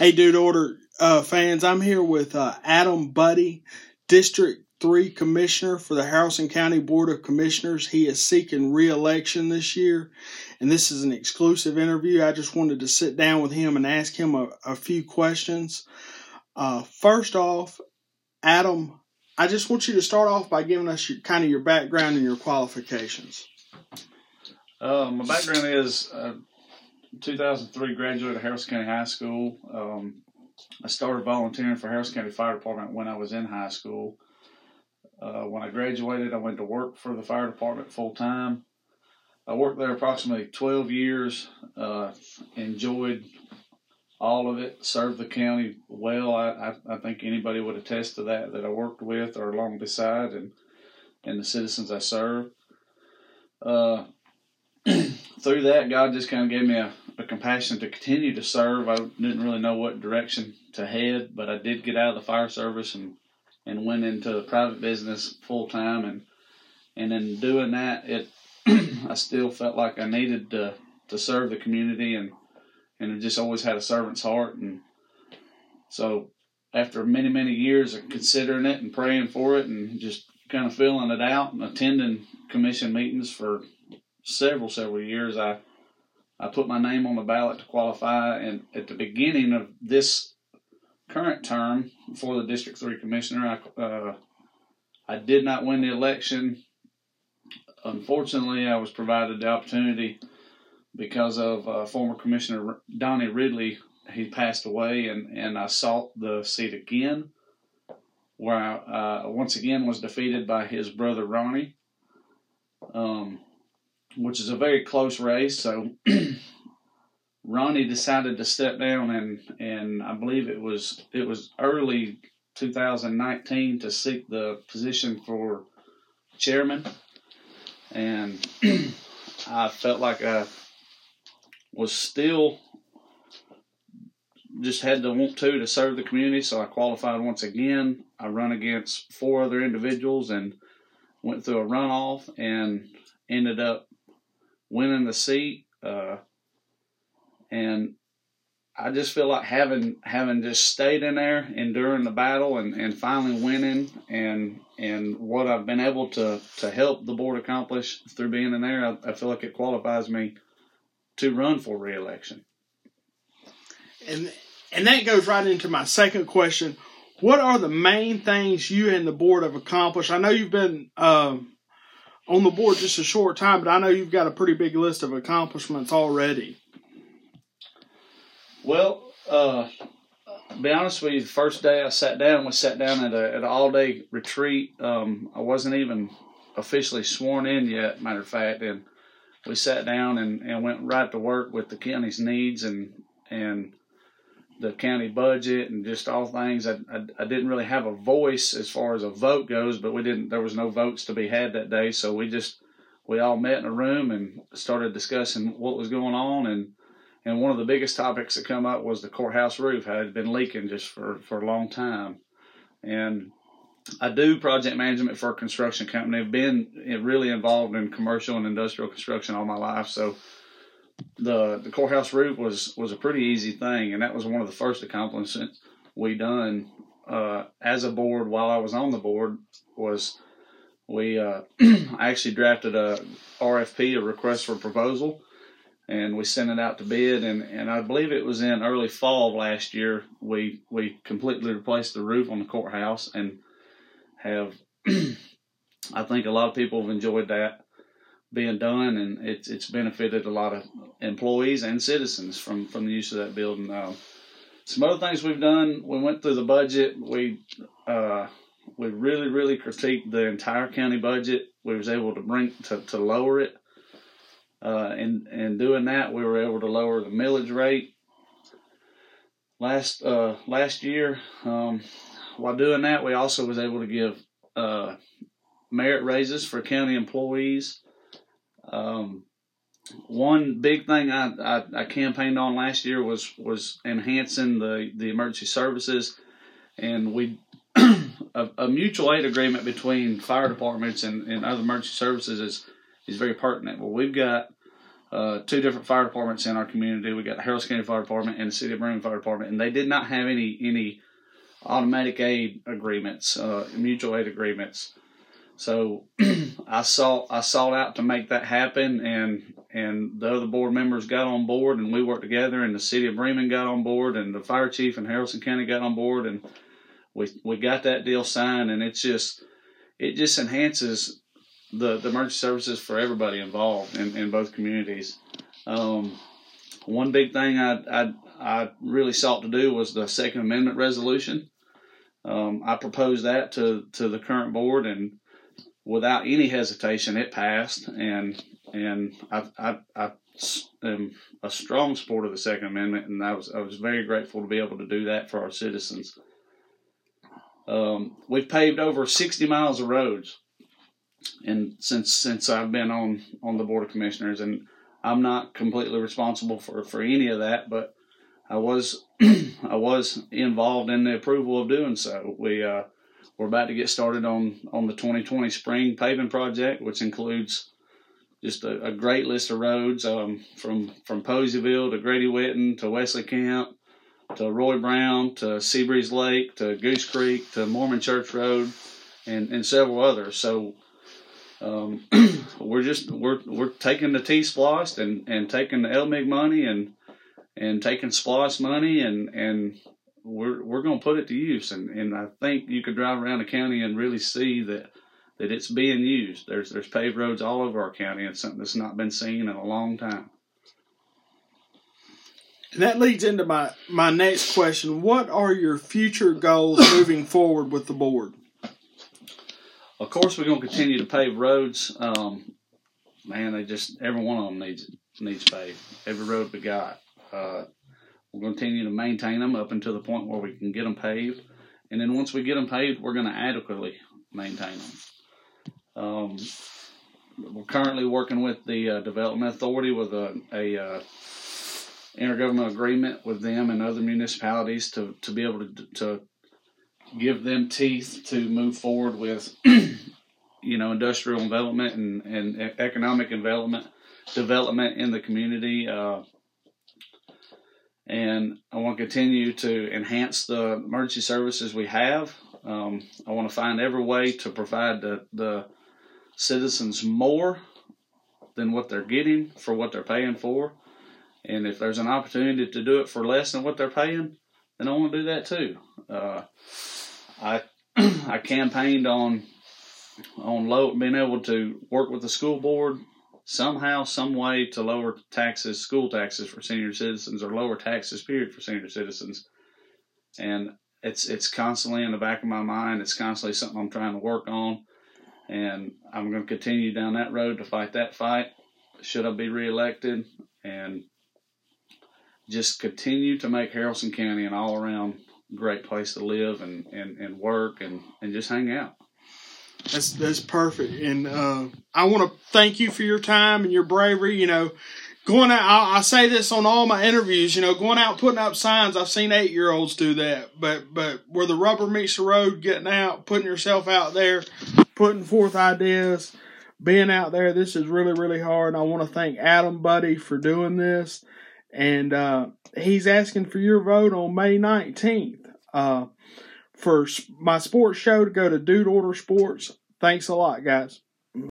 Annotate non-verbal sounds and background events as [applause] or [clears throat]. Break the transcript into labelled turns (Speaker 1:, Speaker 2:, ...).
Speaker 1: Hey, Dude Order uh, fans, I'm here with uh, Adam Buddy, District 3 Commissioner for the Haralson County Board of Commissioners. He is seeking re election this year, and this is an exclusive interview. I just wanted to sit down with him and ask him a, a few questions. Uh, first off, Adam, I just want you to start off by giving us your, kind of your background and your qualifications.
Speaker 2: Uh, my background is uh, 2003 graduated Haralson County High School. Um, I started volunteering for Haralson County Fire Department when I was in high school. Uh, when I graduated, I went to work for the fire department full time. I worked there approximately 12 years. Uh, enjoyed all of it. Served the county well. I, I, I, think anybody would attest to that that I worked with or along beside, and and the citizens I served. Uh, [clears throat] through that, God just kind of gave me a, a compassion to continue to serve. I didn't really know what direction to head, but I did get out of the fire service and and went into the private business full time and and in doing that it [clears throat] I still felt like I needed to to serve the community and and just always had a servant's heart and so after many many years of considering it and praying for it and just kind of filling it out and attending commission meetings for several several years I I put my name on the ballot to qualify and at the beginning of this current term for the District 3 Commissioner. I, uh, I did not win the election. Unfortunately, I was provided the opportunity because of uh, former Commissioner Donnie Ridley. He passed away, and, and I sought the seat again, where I uh, once again was defeated by his brother Ronnie, um, which is a very close race. So [clears throat] Ronnie decided to step down, and and I believe it was it was early 2019 to seek the position for chairman, and [clears throat] I felt like I was still just had to want to to serve the community, so I qualified once again. I run against four other individuals and went through a runoff and ended up winning the seat. Uh, and I just feel like having having just stayed in there, enduring the battle, and, and finally winning, and and what I've been able to to help the board accomplish through being in there, I, I feel like it qualifies me to run for reelection.
Speaker 1: And and that goes right into my second question. What are the main things you and the board have accomplished? I know you've been uh, on the board just a short time, but I know you've got a pretty big list of accomplishments already.
Speaker 2: Well, uh, be honest with you, the first day I sat down, we sat down at, a, at an all day retreat. Um, I wasn't even officially sworn in yet, matter of fact, and we sat down and, and went right to work with the county's needs and and the county budget and just all things. I, I, I didn't really have a voice as far as a vote goes, but we didn't. There was no votes to be had that day, so we just we all met in a room and started discussing what was going on and and one of the biggest topics that come up was the courthouse roof had been leaking just for, for a long time. And I do project management for a construction company. I've been really involved in commercial and industrial construction all my life. So the the courthouse roof was was a pretty easy thing, and that was one of the first accomplishments we done uh, as a board while I was on the board. Was we uh, [clears throat] actually drafted a RFP, a request for proposal, and we sent it out to bid and, and I believe it was in early fall of last year we we completely replaced the roof on the courthouse and have [clears throat] I think a lot of people have enjoyed that being done and it's it's benefited a lot of employees and citizens from from the use of that building. Some other things we've done, we went through the budget. We uh, we really really critiqued the entire county budget. We was able to bring to, to lower it uh, and and doing that, we were able to lower the millage rate last uh, last year. Um, while doing that, we also was able to give uh, merit raises for county employees. Um, one big thing I, I, I, campaigned on last year was was enhancing the, the emergency services, and we [clears throat] a, a, mutual aid agreement between fire departments and, and other emergency services is is very pertinent. Well, we've got uh, two different fire departments in our community. We got the Haralson County Fire Department and the City of Bremen Fire Department, and they did not have any any automatic aid agreements, uh, mutual aid agreements. So [clears throat] I sought I sought out to make that happen, and and the other board members got on board, and we worked together, and the City of Bremen got on board, and the fire chief in Haralson County got on board, and we we got that deal signed, and it's just it just enhances the the emergency services for everybody involved in, in both communities. Um, one big thing I, I I really sought to do was the Second Amendment resolution. Um, I proposed that to to the current board, and without any hesitation, it passed. And and I I, I am a strong supporter of the Second Amendment, and I was I was very grateful to be able to do that for our citizens. Um, we've paved over 60 miles of roads, and since since I've been on on the board of commissioners, and I'm not completely responsible for for any of that, but I was [clears throat] I was involved in the approval of doing so. We uh, we're about to get started on on the 2020 spring paving project, which includes just a, a great list of roads um, from from Poseyville to Grady Whitten to Wesley Camp to Roy Brown to Seabreeze Lake to Goose Creek to Mormon Church Road and, and several others. So um, [clears throat] we're just we're we're taking the T splost and, and taking the LMIG money and and taking SPLOST money and and we're we're gonna put it to use and, and I think you could drive around the county and really see that that it's being used. There's there's paved roads all over our county and something that's not been seen in a long time.
Speaker 1: And that leads into my, my next question. What are your future goals [coughs] moving forward with the board?
Speaker 2: Of course, we're going to continue to pave roads. Um, man, they just every one of them needs needs paved. Every road we got. Uh, to continue to maintain them up until the point where we can get them paved, and then once we get them paved, we're going to adequately maintain them. Um, we're currently working with the uh, Development Authority with a, a uh, intergovernmental agreement with them and other municipalities to, to be able to, to give them teeth to move forward with, [clears throat] you know, industrial development and, and economic development development in the community. Uh, and I want to continue to enhance the emergency services we have. Um, I want to find every way to provide the, the citizens more than what they're getting for what they're paying for. And if there's an opportunity to do it for less than what they're paying, then I want to do that too. Uh, I [clears throat] I campaigned on on low being able to work with the school board somehow, some way to lower taxes, school taxes for senior citizens, or lower taxes period for senior citizens. And it's it's constantly in the back of my mind. It's constantly something I'm trying to work on, and I'm going to continue down that road to fight that fight. Should I be reelected? And just continue to make Haralson County an all around great place to live and, and, and work and, and just hang out.
Speaker 1: That's that's perfect, and uh, I want to thank you for your time and your bravery. You know, going out. I, I, say this on all my interviews. You know, going out putting up signs. I've seen eight year olds do that, but but where the rubber meets the road, getting out, putting yourself out there, putting forth ideas, being out there. This is really really hard. I want to thank Adam Buddy for doing this and uh, he's asking for your vote on May 19th uh, for my sports show to go to Dude Order Sports. Thanks a lot, guys.